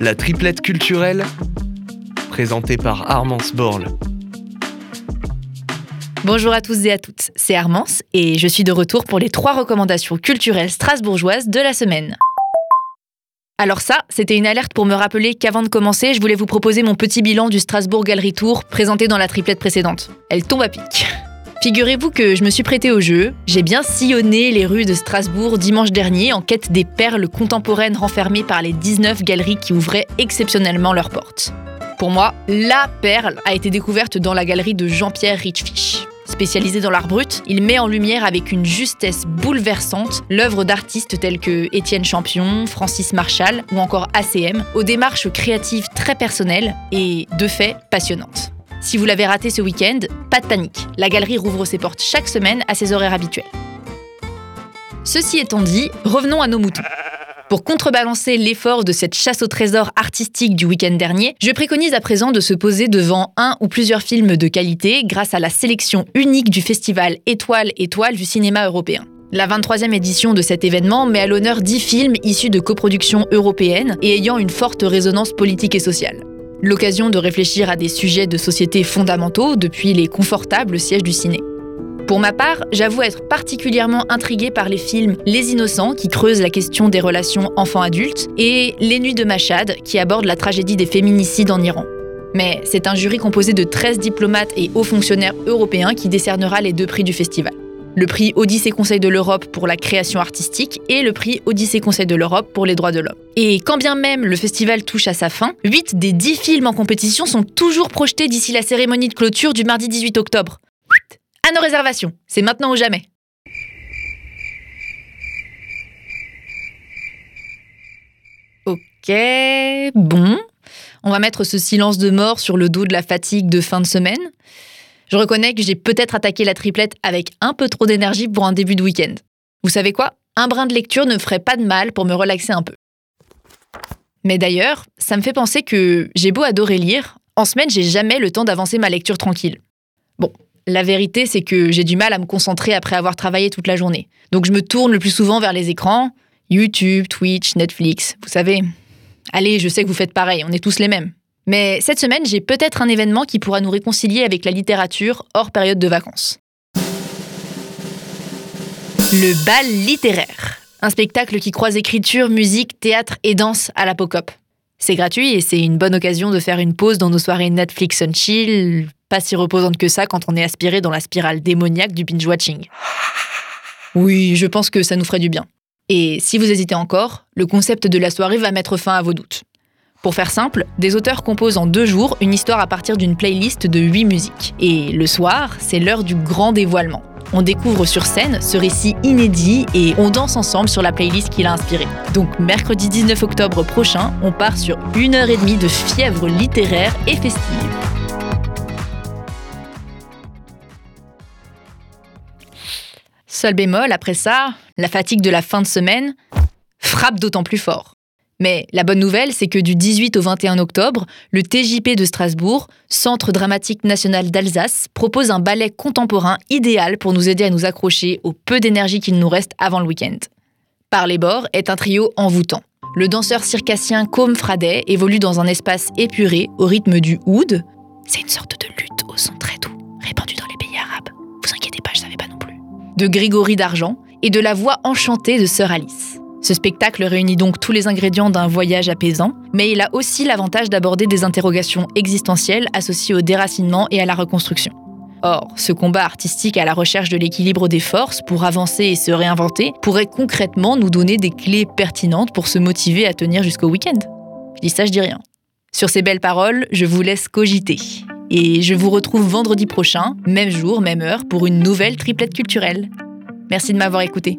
La triplette culturelle, présentée par Armance Borle. Bonjour à tous et à toutes, c'est Armance et je suis de retour pour les trois recommandations culturelles strasbourgeoises de la semaine. Alors ça, c'était une alerte pour me rappeler qu'avant de commencer, je voulais vous proposer mon petit bilan du Strasbourg Gallery Tour présenté dans la triplette précédente. Elle tombe à pic. Figurez-vous que je me suis prêté au jeu, j'ai bien sillonné les rues de Strasbourg dimanche dernier en quête des perles contemporaines renfermées par les 19 galeries qui ouvraient exceptionnellement leurs portes. Pour moi, la perle a été découverte dans la galerie de Jean-Pierre Richfish. Spécialisé dans l'art brut, il met en lumière avec une justesse bouleversante l'œuvre d'artistes tels que Étienne Champion, Francis Marshall ou encore ACM, aux démarches créatives très personnelles et, de fait, passionnantes. Si vous l'avez raté ce week-end, pas de panique. La galerie rouvre ses portes chaque semaine à ses horaires habituels. Ceci étant dit, revenons à nos moutons. Pour contrebalancer l'effort de cette chasse au trésor artistique du week-end dernier, je préconise à présent de se poser devant un ou plusieurs films de qualité grâce à la sélection unique du festival Étoile Étoile du cinéma européen. La 23e édition de cet événement met à l'honneur 10 films issus de coproductions européennes et ayant une forte résonance politique et sociale. L'occasion de réfléchir à des sujets de société fondamentaux depuis les confortables sièges du ciné. Pour ma part, j'avoue être particulièrement intriguée par les films Les Innocents, qui creusent la question des relations enfants-adultes, et Les Nuits de Machad, qui abordent la tragédie des féminicides en Iran. Mais c'est un jury composé de 13 diplomates et hauts fonctionnaires européens qui décernera les deux prix du festival le prix Odyssée Conseil de l'Europe pour la création artistique et le prix Odyssée Conseil de l'Europe pour les droits de l'homme. Et quand bien même le festival touche à sa fin, 8 des 10 films en compétition sont toujours projetés d'ici la cérémonie de clôture du mardi 18 octobre. À nos réservations, c'est maintenant ou jamais. Ok, bon. On va mettre ce silence de mort sur le dos de la fatigue de fin de semaine. Je reconnais que j'ai peut-être attaqué la triplette avec un peu trop d'énergie pour un début de week-end. Vous savez quoi? Un brin de lecture ne ferait pas de mal pour me relaxer un peu. Mais d'ailleurs, ça me fait penser que j'ai beau adorer lire, en semaine, j'ai jamais le temps d'avancer ma lecture tranquille. Bon, la vérité, c'est que j'ai du mal à me concentrer après avoir travaillé toute la journée. Donc je me tourne le plus souvent vers les écrans, YouTube, Twitch, Netflix, vous savez. Allez, je sais que vous faites pareil, on est tous les mêmes. Mais cette semaine, j'ai peut-être un événement qui pourra nous réconcilier avec la littérature hors période de vacances. Le bal littéraire. Un spectacle qui croise écriture, musique, théâtre et danse à l'apocop. C'est gratuit et c'est une bonne occasion de faire une pause dans nos soirées Netflix and chill, pas si reposantes que ça quand on est aspiré dans la spirale démoniaque du binge-watching. Oui, je pense que ça nous ferait du bien. Et si vous hésitez encore, le concept de la soirée va mettre fin à vos doutes. Pour faire simple, des auteurs composent en deux jours une histoire à partir d'une playlist de huit musiques. Et le soir, c'est l'heure du grand dévoilement. On découvre sur scène ce récit inédit et on danse ensemble sur la playlist qui l'a inspiré. Donc mercredi 19 octobre prochain, on part sur une heure et demie de fièvre littéraire et festive. Seul bémol, après ça, la fatigue de la fin de semaine frappe d'autant plus fort. Mais la bonne nouvelle, c'est que du 18 au 21 octobre, le TJP de Strasbourg, Centre dramatique national d'Alsace, propose un ballet contemporain idéal pour nous aider à nous accrocher au peu d'énergie qu'il nous reste avant le week-end. Par les bords est un trio envoûtant. Le danseur circassien Com Fradet évolue dans un espace épuré au rythme du oud. C'est une sorte de lutte au son très doux, répandu dans les pays arabes. Vous inquiétez pas, je savais pas non plus. De Grégory d'Argent et de la voix enchantée de Sœur Alice. Ce spectacle réunit donc tous les ingrédients d'un voyage apaisant, mais il a aussi l'avantage d'aborder des interrogations existentielles associées au déracinement et à la reconstruction. Or, ce combat artistique à la recherche de l'équilibre des forces pour avancer et se réinventer pourrait concrètement nous donner des clés pertinentes pour se motiver à tenir jusqu'au week-end. Je dis ça, je dis rien. Sur ces belles paroles, je vous laisse cogiter. Et je vous retrouve vendredi prochain, même jour, même heure, pour une nouvelle triplette culturelle. Merci de m'avoir écouté.